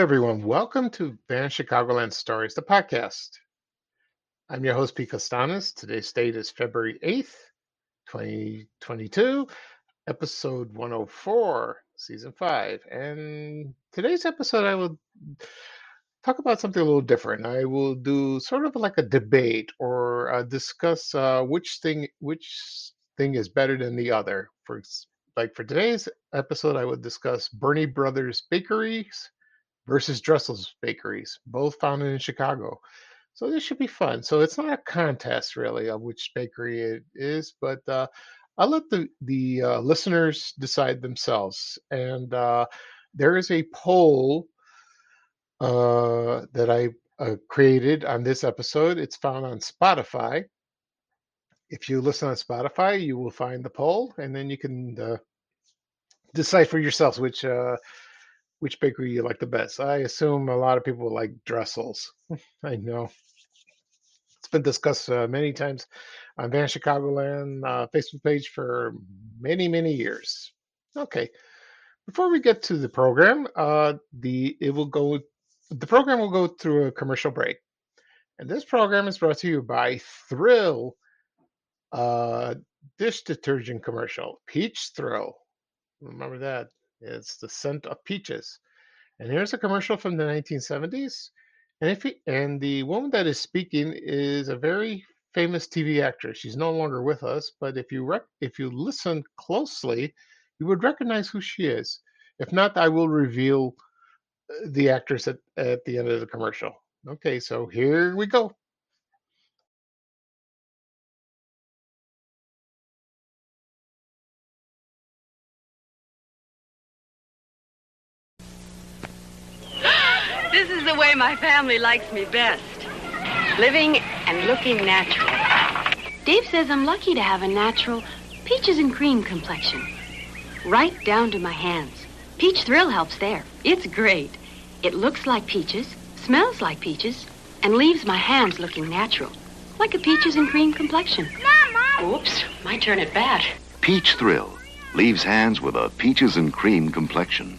Everyone. Welcome to Van Chicagoland Stories, the podcast. I'm your host, Pete Costanis. Today's date is February 8th, 2022, episode 104, season 5. And today's episode, I will talk about something a little different. I will do sort of like a debate or uh, discuss uh, which thing which thing is better than the other. For like for today's episode, I would discuss Burny Brothers Bakeries versus Dressel's Bakeries, both founded in Chicago. So this should be fun. So it's not a contest really of which bakery it is, but uh, I'll let the the uh, listeners decide themselves. And uh, there is a poll uh, that I uh, created on this episode. It's found on Spotify. If you listen on Spotify, you will find the poll, and then you can uh, decide for yourselves which which bakery you like the best. I assume a lot of people like Dressel's. I know. It's been discussed uh, many times on Van Chicagoland uh, Facebook page for many, many years. Okay. Before we get to the program, uh, the it will go. The program will go through a commercial break, and this program is brought to you by Thrill uh, dish detergent commercial, Peach Thrill. Remember that it's the scent of peaches. And here's a commercial from the 1970s. And if he, and the woman that is speaking is a very famous TV actress. She's no longer with us, but if you rec- if you listen closely, you would recognize who she is. If not, I will reveal uh, the actress at, at the end of the commercial. Okay, so here we go. This is the way my family likes me best. Living and looking natural. Dave says I'm lucky to have a natural peaches and cream complexion. Right down to my hands. Peach Thrill helps there. It's great. It looks like peaches, smells like peaches, and leaves my hands looking natural. Like a peaches and cream complexion. Mama! Oops, might turn it bad. Peach Thrill leaves hands with a peaches and cream complexion.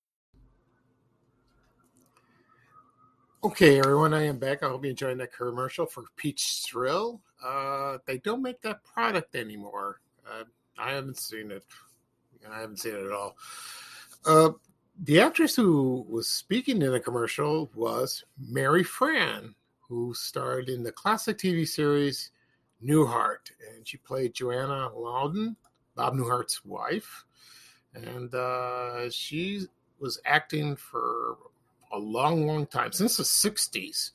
Okay, everyone, I am back. I hope you enjoyed that commercial for Peach Thrill. Uh, they don't make that product anymore. Uh, I haven't seen it. I haven't seen it at all. Uh, the actress who was speaking in the commercial was Mary Frann, who starred in the classic TV series Newhart, and she played Joanna Loudon, Bob Newhart's wife, and uh, she was acting for a long, long time since the '60s,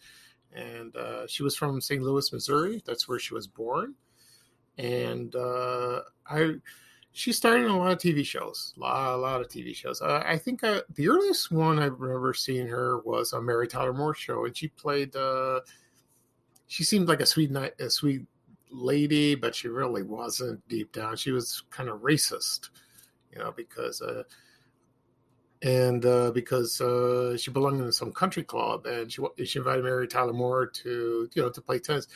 and uh, she was from St. Louis, Missouri. That's where she was born, and uh, I. She started in a lot of TV shows, a lot, a lot of TV shows. Uh, I think uh, the earliest one I remember seeing her was on Mary Tyler Moore show, and she played. Uh, she seemed like a sweet, a sweet lady, but she really wasn't deep down. She was kind of racist, you know, because and uh, because uh, she belonged in some country club, and she she invited Mary Tyler Moore to you know to play tennis,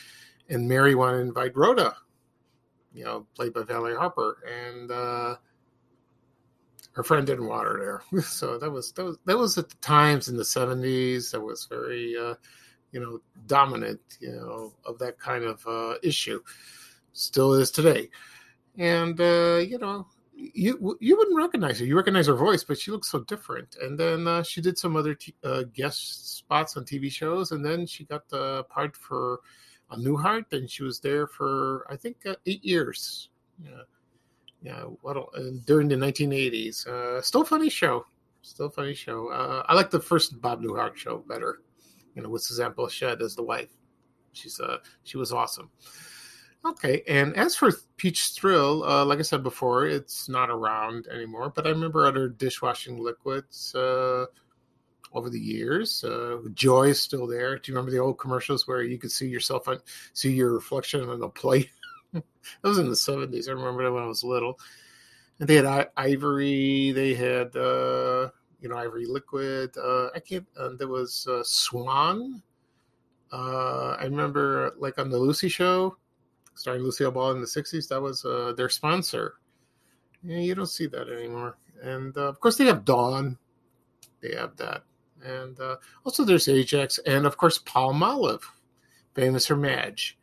and Mary wanted to invite Rhoda, you know, played by Valerie Harper, and uh, her friend didn't want her there. so that was that was that was at the times in the seventies that was very uh, you know dominant you know of that kind of uh, issue, still is today, and uh, you know you you wouldn't recognize her. You recognize her voice, but she looks so different. And then uh, she did some other t- uh, guest spots on TV shows, and then she got the part for a Newhart, and she was there for I think uh, eight years. Yeah, yeah. What during the 1980s? Uh, still funny show. Still funny show. Uh, I like the first Bob Newhart show better. You know, with Suzanne Pleshette as the wife. She's uh she was awesome. Okay, and as for Peach Thrill, uh, like I said before, it's not around anymore. But I remember other dishwashing liquids uh, over the years. Uh, Joy is still there. Do you remember the old commercials where you could see yourself on, see your reflection on the plate? that was in the seventies. I remember that when I was little. And they had I- Ivory. They had uh, you know Ivory liquid. Uh, I can't. And there was uh, Swan. Uh, I remember like on the Lucy show starring Lucille Ball in the 60s. That was uh, their sponsor. Yeah, you don't see that anymore. And uh, of course, they have Dawn. They have that. And uh, also, there's Ajax. And of course, Paul Palmolive, famous for Madge,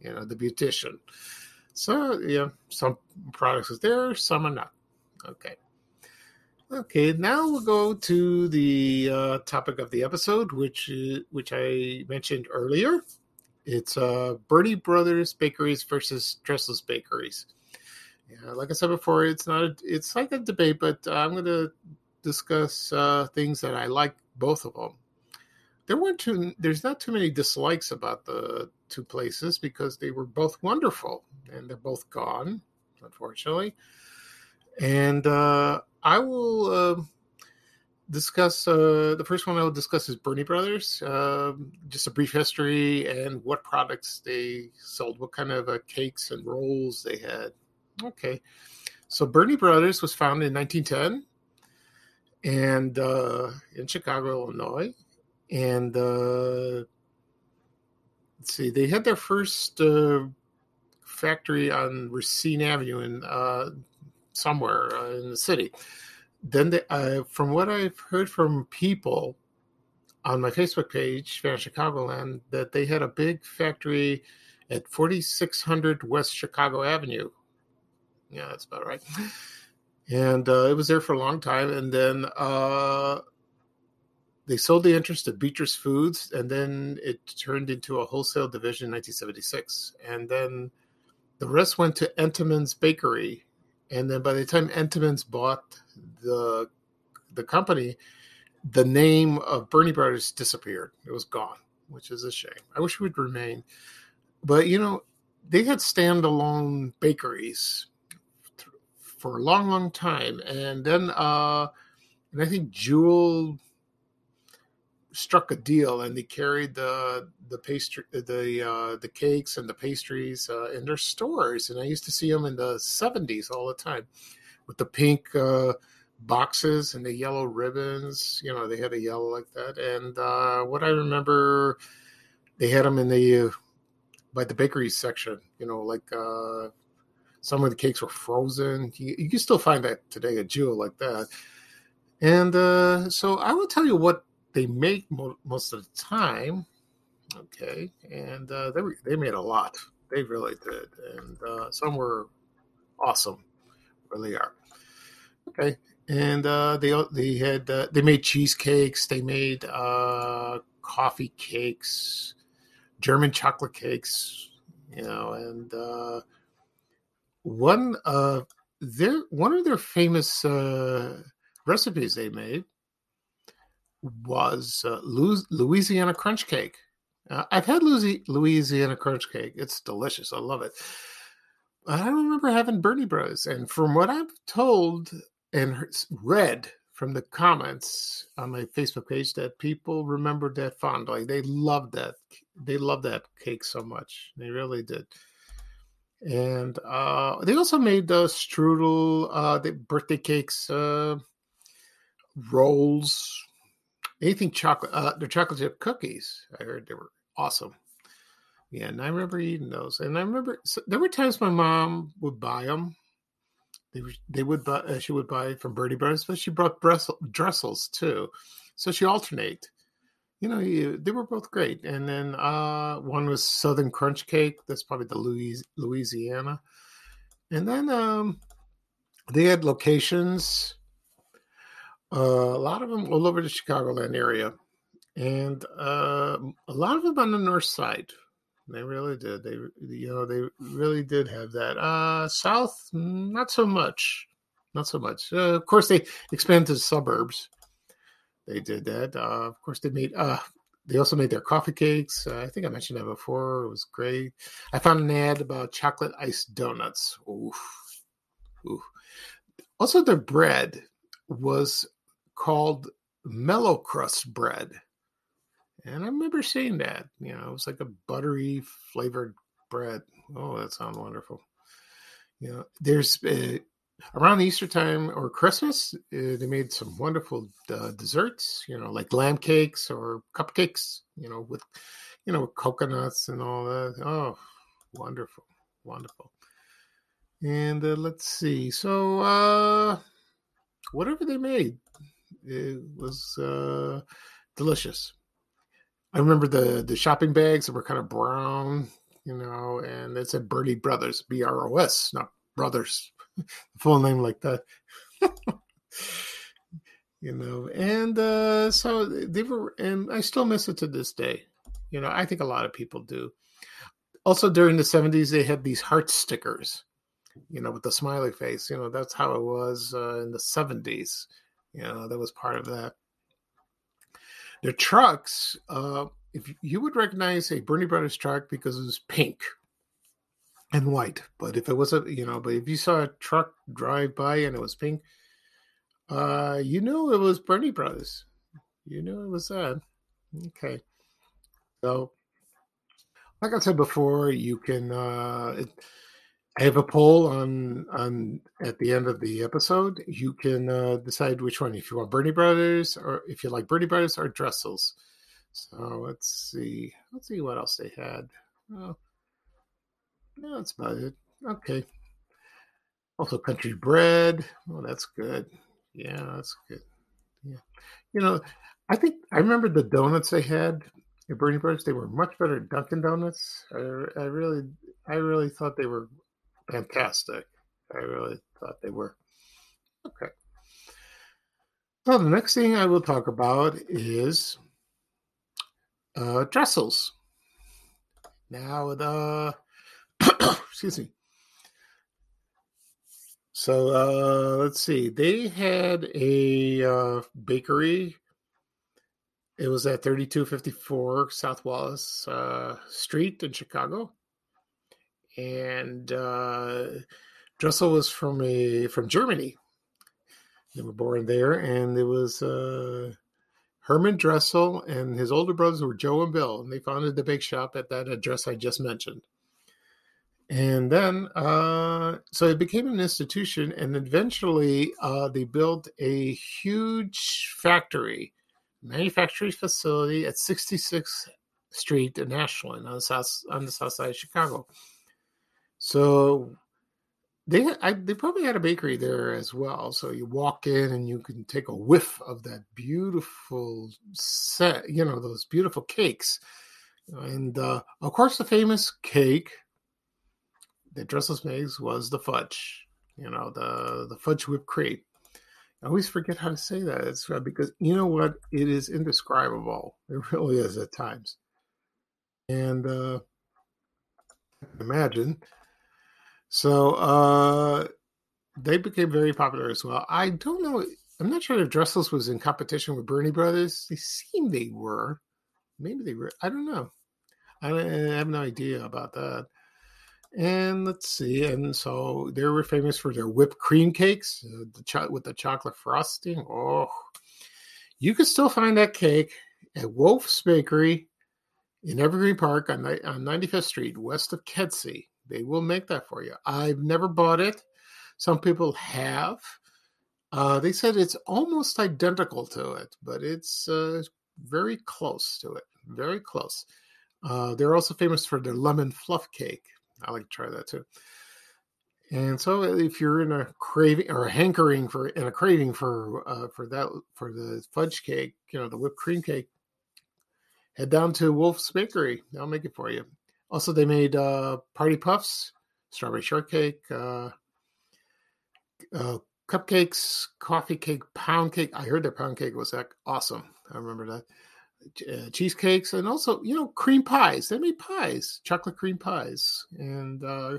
you know, the beautician. So, yeah, some products are there, some are not. Okay. Okay, now we'll go to the uh, topic of the episode, which uh, which I mentioned earlier. It's uh, Burny Brothers Bakeries versus Dressel's Bakeries. Yeah, like I said before, it's not a, it's like a debate, but I'm going to discuss uh, things that I like both of them. There weren't too, there's not too many dislikes about the two places because they were both wonderful and they're both gone, unfortunately. And uh, I will uh, discuss uh, the first one I will discuss is Burny Brothers. Uh, just a brief history and what products they sold, what kind of uh, cakes and rolls they had. Okay, so Burny Brothers was founded in 1910 and uh, in Chicago, Illinois, and uh, let's see, they had their first uh, factory on Racine Avenue in somewhere in the city then they, uh, from what I've heard from people on my Facebook page, Fan Chicagoland, that they had a big factory at 4600 West Chicago Avenue. Yeah, that's about right. And uh, it was there for a long time. And then uh, they sold the interest to Beatrice Foods, and then it turned into a wholesale division in 1976. And then the rest went to Entenmann's Bakery. And then by the time Entenmann's bought the the company, the name of Burny Brothers disappeared. It was gone, which is a shame. I wish it would remain. But you know, they had standalone bakeries for a long, long time, and then uh, and I think Jewel struck a deal, and they carried the the pastry, the uh, the cakes and the pastries uh, in their stores, and I used to see them in the '70s all the time with the pink. Uh, boxes and the yellow ribbons. You know, they had a yellow like that. And uh, what I remember, they had them in the by the bakery section. You know, like uh, some of the cakes were frozen. You, you can still find that today at Jewel like that. And uh, so I will tell you what they make mo- most of the time. Okay, and uh, they they made a lot. They really did, and uh, some were awesome, really are. Okay, and uh, they they had uh, they made cheesecakes, they made uh, coffee cakes, German chocolate cakes, you know, and uh, one uh, their one of their famous uh, recipes they made was uh, Louisiana crunch cake. Uh, I've had Louisiana crunch cake; it's delicious. I love it. I don't remember having Burny Bros. And from what I've told, and read from the comments on my Facebook page that people remembered that fondly. They loved that. They loved that cake so much. They really did. And uh, they also made the strudel, uh, the birthday cakes, uh, rolls, anything chocolate. Uh, their chocolate chip cookies. I heard they were awesome. Yeah, and I remember eating those. And I remember so there were times my mom would buy them they they would buy uh, she would buy from Burny Brothers, but she brought Dressels too, so she alternate. You know, you, they were both great. And then uh, one was Southern Crunch Cake. That's probably the Louis, Louisiana. And then um, they had locations, uh, a lot of them all over the Chicagoland area, and uh, a lot of them on the north side. They really did. They, you know, they really did have that. Uh, South, not so much. Not so much. Uh, of course, they expanded to the suburbs. They did that. Uh, of course, they made uh, they also made their coffee cakes. Uh, I think I mentioned that before. It was great. I found an ad about chocolate iced donuts. Oof. Oof. Also, their bread was called mellow crust bread. And I remember seeing that. You know, it was like a buttery flavored bread. Oh, that sounds wonderful. You know, there's uh, around Easter time or Christmas, uh, they made some wonderful uh, desserts. You know, like lamb cakes or cupcakes. You know, with you know coconuts and all that. Oh, wonderful, wonderful. And uh, let's see. So, uh, whatever they made, it was uh, delicious. I remember the the shopping bags that were kind of brown, you know, and it said Burny Brothers, B R O S, not Brothers, full name like that. you know, and uh, so they were, and I still miss it to this day. You know, I think a lot of people do. Also, during the 70s, they had these heart stickers, you know, with the smiley face. You know, that's how it was uh, in the 70s. You know, that was part of that. The trucks, uh, if you would recognize a Burny Brothers truck because it was pink and white, but if it was a, you know, but if you saw a truck drive by and it was pink, uh, you knew it was Burny Brothers. You knew it was that. Okay. So, like I said before, you can. Uh, it, I have a poll on on at the end of the episode. You can uh, decide which one if you want Burny Brothers or if you like Burny Brothers or Dressels. So let's see. Let's see what else they had. Oh, no, that's about it. Okay. Also, country bread. Oh, that's good. Yeah, that's good. Yeah, you know, I think I remember the donuts they had at Burny Brothers. They were much better Dunkin' Donuts. I, I really, I really thought they were fantastic. I really thought they were. Okay. So the next thing I will talk about is uh, Dressels. Now the excuse me. So uh, let's see. They had a uh, bakery. It was at 3254 South Wallace uh, Street in Chicago and uh, Dressel was from a from Germany. They were born there, and it was uh, Herman Dressel and his older brothers were Joe and Bill, and they founded the bake shop at that address I just mentioned. And then, uh, so it became an institution, and eventually uh, they built a huge factory, manufacturing facility at 66th Street in Ashland on the south on the south side of Chicago. So they I, they probably had a bakery there as well. So you walk in and you can take a whiff of that beautiful set, you know, those beautiful cakes. And uh, of course, the famous cake that Dressels makes was the fudge. You know, the the fudge whipped cream. I always forget how to say that. It's uh, because you know what? It is indescribable. It really is at times. And uh, imagine so uh, they became very popular as well. I don't know. I'm not sure if Dressels was in competition with Burny Brothers. They seem they were. Maybe they were. I don't know. I, I have no idea about that. And let's see. And so they were famous for their whipped cream cakes uh, the cho- with the chocolate frosting. Oh, you can still find that cake at Wolf's Bakery in Evergreen Park on, on 95th Street, west of Kedzie. They will make that for you. I've never bought it. Some people have. Uh, they said it's almost identical to it, but it's uh, very close to it. Very close. Uh, they're also famous for their lemon fluff cake. I like to try that too. And so, if you're in a craving or a hankering for and a craving for uh, for that for the fudge cake, you know the whipped cream cake, head down to Wolf's Bakery. They'll make it for you. Also, they made uh, party puffs, strawberry shortcake, uh, uh, cupcakes, coffee cake, pound cake. I heard their pound cake was like awesome. I remember that. Uh, cheesecakes and also you know cream pies. They made pies, chocolate cream pies, and uh,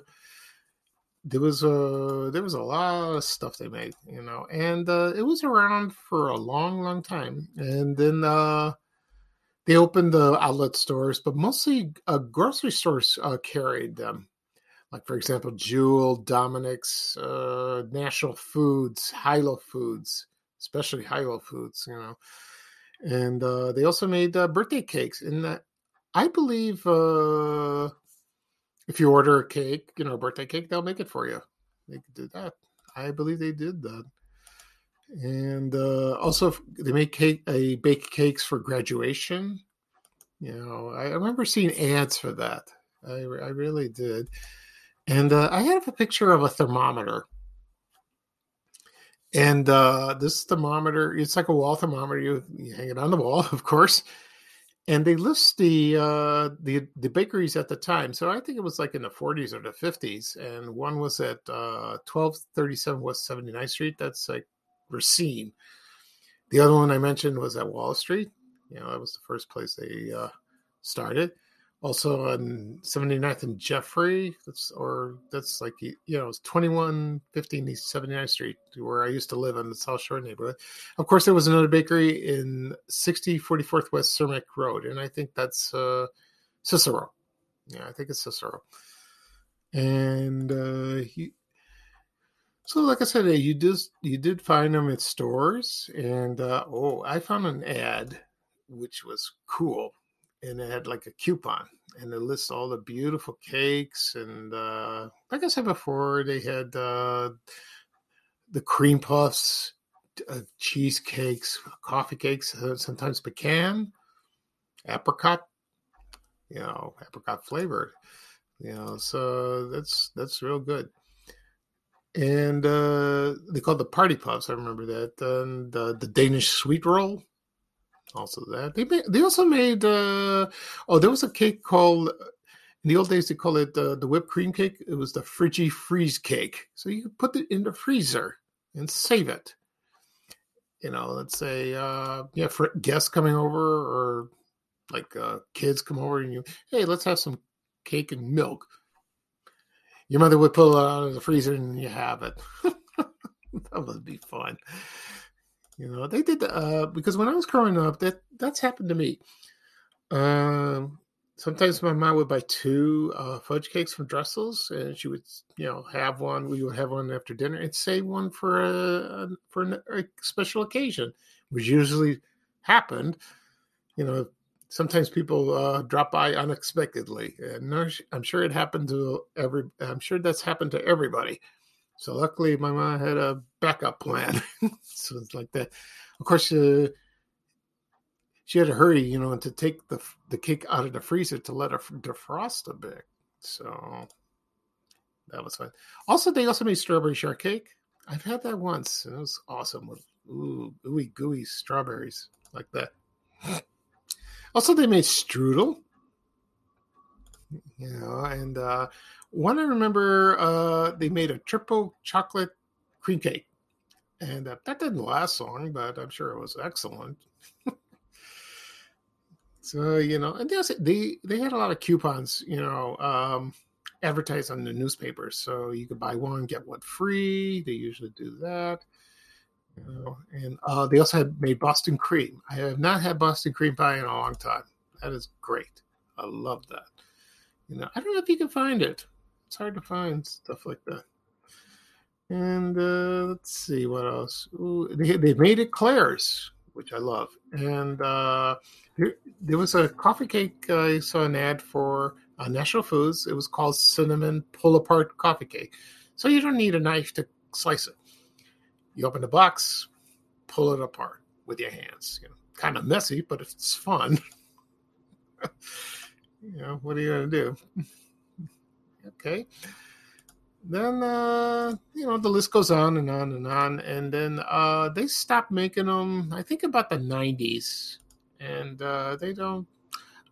there was a there was a lot of stuff they made, you know, and uh, it was around for a long, long time. And then uh, they opened the outlet stores, but mostly uh, grocery stores uh, carried them. Like, for example, Jewel, Dominick's, uh, National Foods, Hi-Lo Foods, especially Hi-Lo Foods, you know. And uh, they also made uh, birthday cakes. And I believe uh, if you order a cake, you know, a birthday cake, they'll make it for you. They could do that. I believe they did that. And uh, also, they make cake, a bake cakes for graduation. You know, I remember seeing ads for that. I, I really did. And uh, I have a picture of a thermometer. And uh, this thermometer, it's like a wall thermometer. You, you hang it on the wall, of course and they list the uh, the the bakeries at the time. So I think it was like in the 40s or the 50s, and one was at uh, 1237 West 79th Street. That's like Racine. The other one I mentioned was at Wall Street. You know, that was the first place they uh, started also on 79th and Jeffrey. That's or that's like you know it's 2115 East 79th Street, where I used to live in the South Shore neighborhood. Of course, there was another bakery in 6044th West Cermak Road, and I think that's uh, Cicero. Yeah, I think it's Cicero. And uh, he, so, like I said, you just you did find them at stores, and uh, oh, I found an ad which was cool and it had like a coupon and it lists all the beautiful cakes and uh, like i said before they had uh, the cream puffs uh, cheesecakes coffee cakes uh, sometimes pecan apricot you know apricot flavored you know so that's that's real good and uh they called the party puffs i remember that and uh, the danish sweet roll also that. They made, they also made uh oh there was a cake called in the old days they call it uh, the whipped cream cake. It was the friggy freeze cake. So you could put it in the freezer and save it. You know let's say uh yeah for guests coming over or like uh kids come over and you hey let's have some cake and milk your mother would pull it out of the freezer and you have it that would be fun you know, they did uh, because when I was growing up, that that's happened to me. Um, sometimes my mom would buy two uh, fudge cakes from Dressel's, and she would, you know, have one. We would have one after dinner, and save one for a for a special occasion, which usually happened. You know, sometimes people uh, drop by unexpectedly, and I'm sure it happened to every. I'm sure that's happened to everybody. So luckily, my mom had a backup plan. so it's like that. Of course, uh, she had to hurry, you know, and to take the the cake out of the freezer to let it defrost a bit. So that was fun. Also, they also made strawberry shortcake. I've had that once, and it was awesome with ooh ooey gooey strawberries like that. Also, they made strudel. You know, and uh, one I remember uh, they made a triple chocolate cream cake, and uh, that didn't last long, but I'm sure it was excellent. so you know, and they also, they they had a lot of coupons, you know, um, advertised on the newspapers, so you could buy one get one free. They usually do that. Know, and uh, they also had made Boston cream. I have not had Boston cream pie in a long time. That is great. I love that. You know, I don't know if you can find it it's hard to find stuff like that. And uh, let's see what else. Ooh, they they made eclairs, which I love. And uh, there, there was a coffee cake I saw an ad for uh, National Foods. It was called cinnamon pull apart coffee cake. So you don't need a knife to slice it. You open the box, pull it apart with your hands. You know, kind of messy, but it's fun. you know, what are you gonna do? Okay. Then uh, you know the list goes on and on and on, and then uh, they stopped making them. I think about the '90s, and uh, they don't.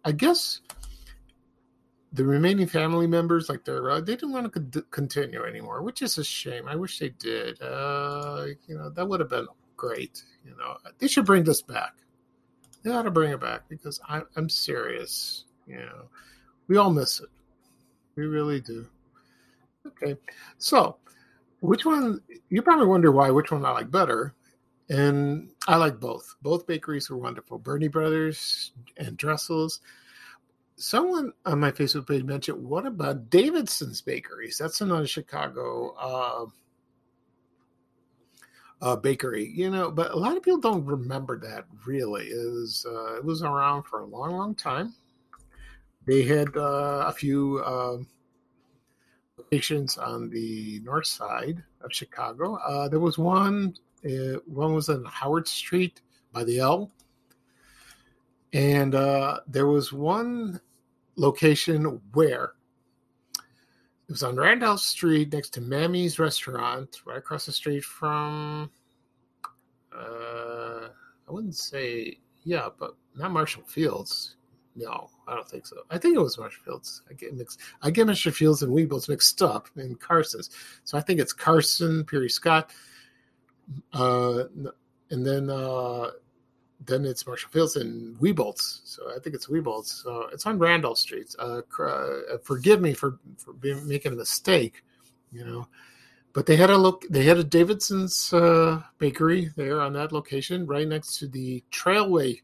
I guess the remaining family members, like they're, uh, they didn't want to con- continue anymore, which is a shame. I wish they did. Uh, you know, that would have been great. You know, they should bring this back. They ought to bring it back because I, I'm serious. You know, we all miss it. We really do. Okay. So, which one, you probably wonder why, which one I like better. and I like both. Both bakeries were wonderful. Burny Brothers and Dressel's. Someone on my Facebook page mentioned, "What about Davidson's Bakeries?" That's another Chicago uh, uh, bakery. You know, but a lot of people don't remember that. Really, it was uh, it was around for a long, long time. They had uh, a few um, locations on the north side of Chicago. Uh, there was one uh, one was on Howard Street by the L. And uh, there was one location where it was on Randolph Street next to Mammy's Restaurant, right across the street from, uh, I wouldn't say, yeah, but not Marshall Fields. No, I don't think so. I think it was Marshall Fields. I get mixed. I get Marshall Fields and Weebles mixed up in Carson's. So I think it's Carson, Pirie Scott, uh, and then uh, then it's Marshall Fields and Wieboldt's. So I think it's Wieboldt's. So it's on Randolph Street. Uh, uh, forgive me for for being, making a mistake, you know. But they had a look. They had a Davidson's uh, bakery there on that location, right next to the Trailway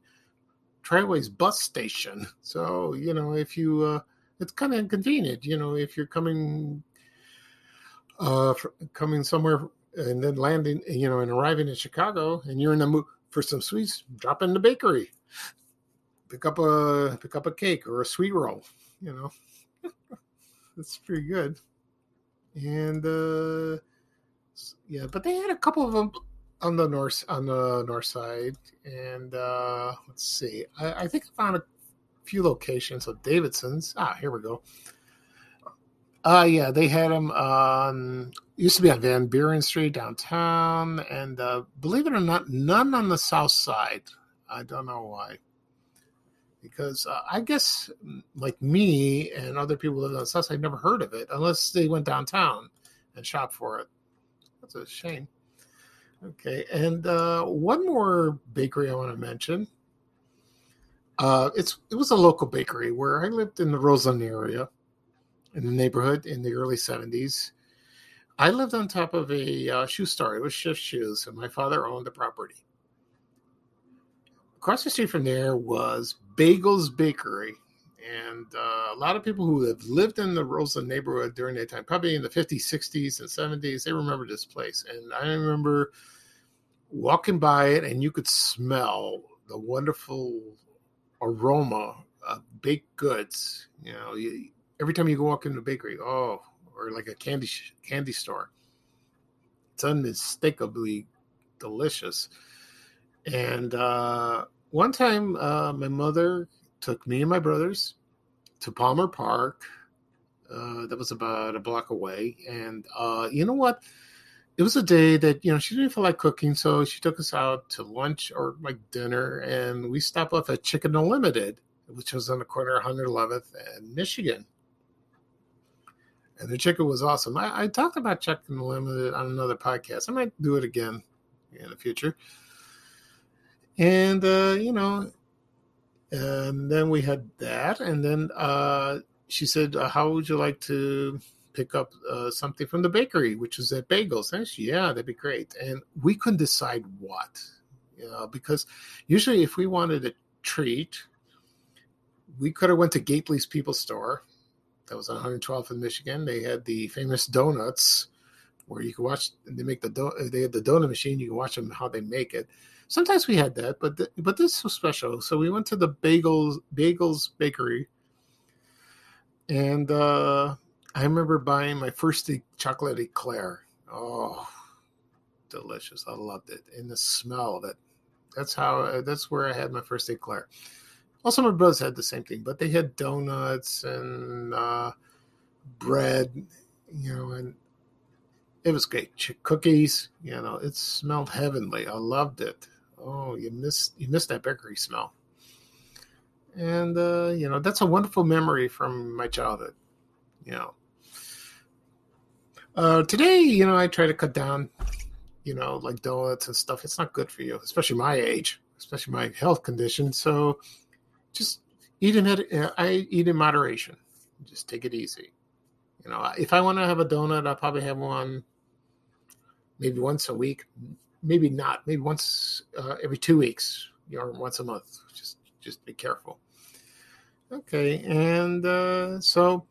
Trailways bus station. So you know, if you, uh, it's kind of inconvenient. You know, if you're coming, uh, coming somewhere and then landing, you know, and arriving in Chicago, and you're in the mood for some sweets, drop in the bakery, pick up a pick up a cake or a sweet roll. You know, that's pretty good. And uh, yeah, but they had a couple of them on the north on the north side, and uh, let's see, I, I think I found a few locations of Davidson's. Ah, here we go. Uh yeah, they had them on used to be on Van Buren Street downtown, and uh, believe it or not, none on the south side. I don't know why. Because uh, I guess, mm, like me and other people live on the south side, never heard of it unless they went downtown and shopped for it. That's a shame. Okay, and uh, one more bakery I want to mention. Uh, it's it was a local bakery where I lived in the Roseland area, in the neighborhood in the early '70s I lived on top of a uh, shoe store. It was Shift Shoes, and my father owned the property. Across the street from there was Bagels Bakery, and uh, a lot of people who have lived in the Roseland neighborhood during that time, probably in the 50s, 60s, and 70s, they remember this place. And I remember walking by it, and you could smell the wonderful aroma of baked goods. You know, you, every time you go walk into the bakery, oh, or like a candy candy store. It's unmistakably delicious. And uh, one time, uh, my mother took me and my brothers to Palmer Park. Uh, that was about a block away. And uh, you know what? It was a day that you know she didn't feel like cooking, so she took us out to lunch or like dinner, and we stopped off at Chicken Unlimited, which was on the corner of 111th and Michigan and the chicken was awesome. I, I talked about Chicken Limited on another podcast. I might do it again in the future. And uh, you know, and then we had that, and then uh, she said, uh, "How would you like to pick up uh, something from the bakery, which is at Bagels?" And she, yeah, that'd be great. And we couldn't decide what, you know, because usually if we wanted a treat, we could have went to Gately's People Store that was on 112th in Michigan. They had the famous donuts where you could watch. They make the do, they had the donut machine. You can watch them how they make it. Sometimes we had that, but the, but this was special. So we went to the bagels bagels bakery, and uh, I remember buying my first chocolate eclair. Oh, delicious! I loved it, and the smell of it. That's how. That's where I had my first eclair. Also, my brothers had the same thing, but they had donuts and uh, bread, you know, and it was great. Ch- cookies, you know, it smelled heavenly. I loved it. Oh, you missed you missed that bakery smell. And uh, you know, that's a wonderful memory from my childhood. You know. Uh, today, you know, I try to cut down, you know, like donuts and stuff. It's not good for you, especially my age, especially my health condition. So just eat in. I eat in moderation. Just take it easy. You know, if I want to have a donut, I'll probably have one maybe once a week, maybe not. Maybe once uh, every two weeks or once a month. Just just be careful. Okay, and uh, so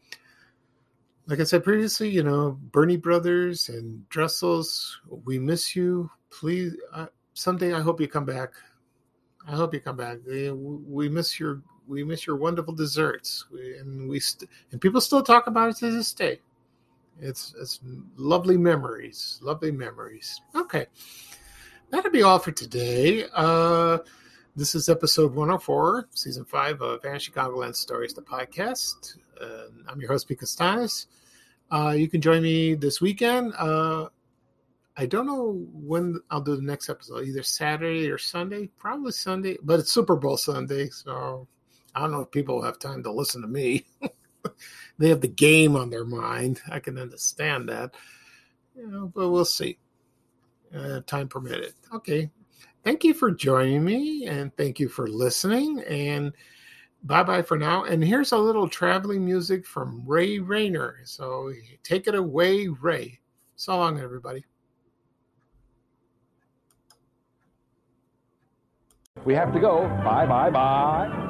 like I said previously, you know, Burny Brothers and Dressels, we miss you. Please, uh, someday I hope you come back. I hope you come back. We, miss your we miss your wonderful desserts, we, and we st- and people still talk about it to this day. It's it's lovely memories, lovely memories. Okay, that'll be all for today. Uh, this is episode 104, season five of Vanishing Chicagoland Stories, the podcast. Uh, I'm your host, Pete Costanis. Uh, you can join me this weekend. Uh, I don't know when I'll do the next episode, either Saturday or Sunday, probably Sunday, but it's Super Bowl Sunday, so I don't know if people have time to listen to me. they have the game on their mind. I can understand that, you know, but we'll see. Uh, time permitted. Okay. Thank you for joining me and thank you for listening. And bye bye for now. And here's a little traveling music from Ray Rayner. So take it away, Ray. So long, everybody. We have to go. Bye, bye, bye.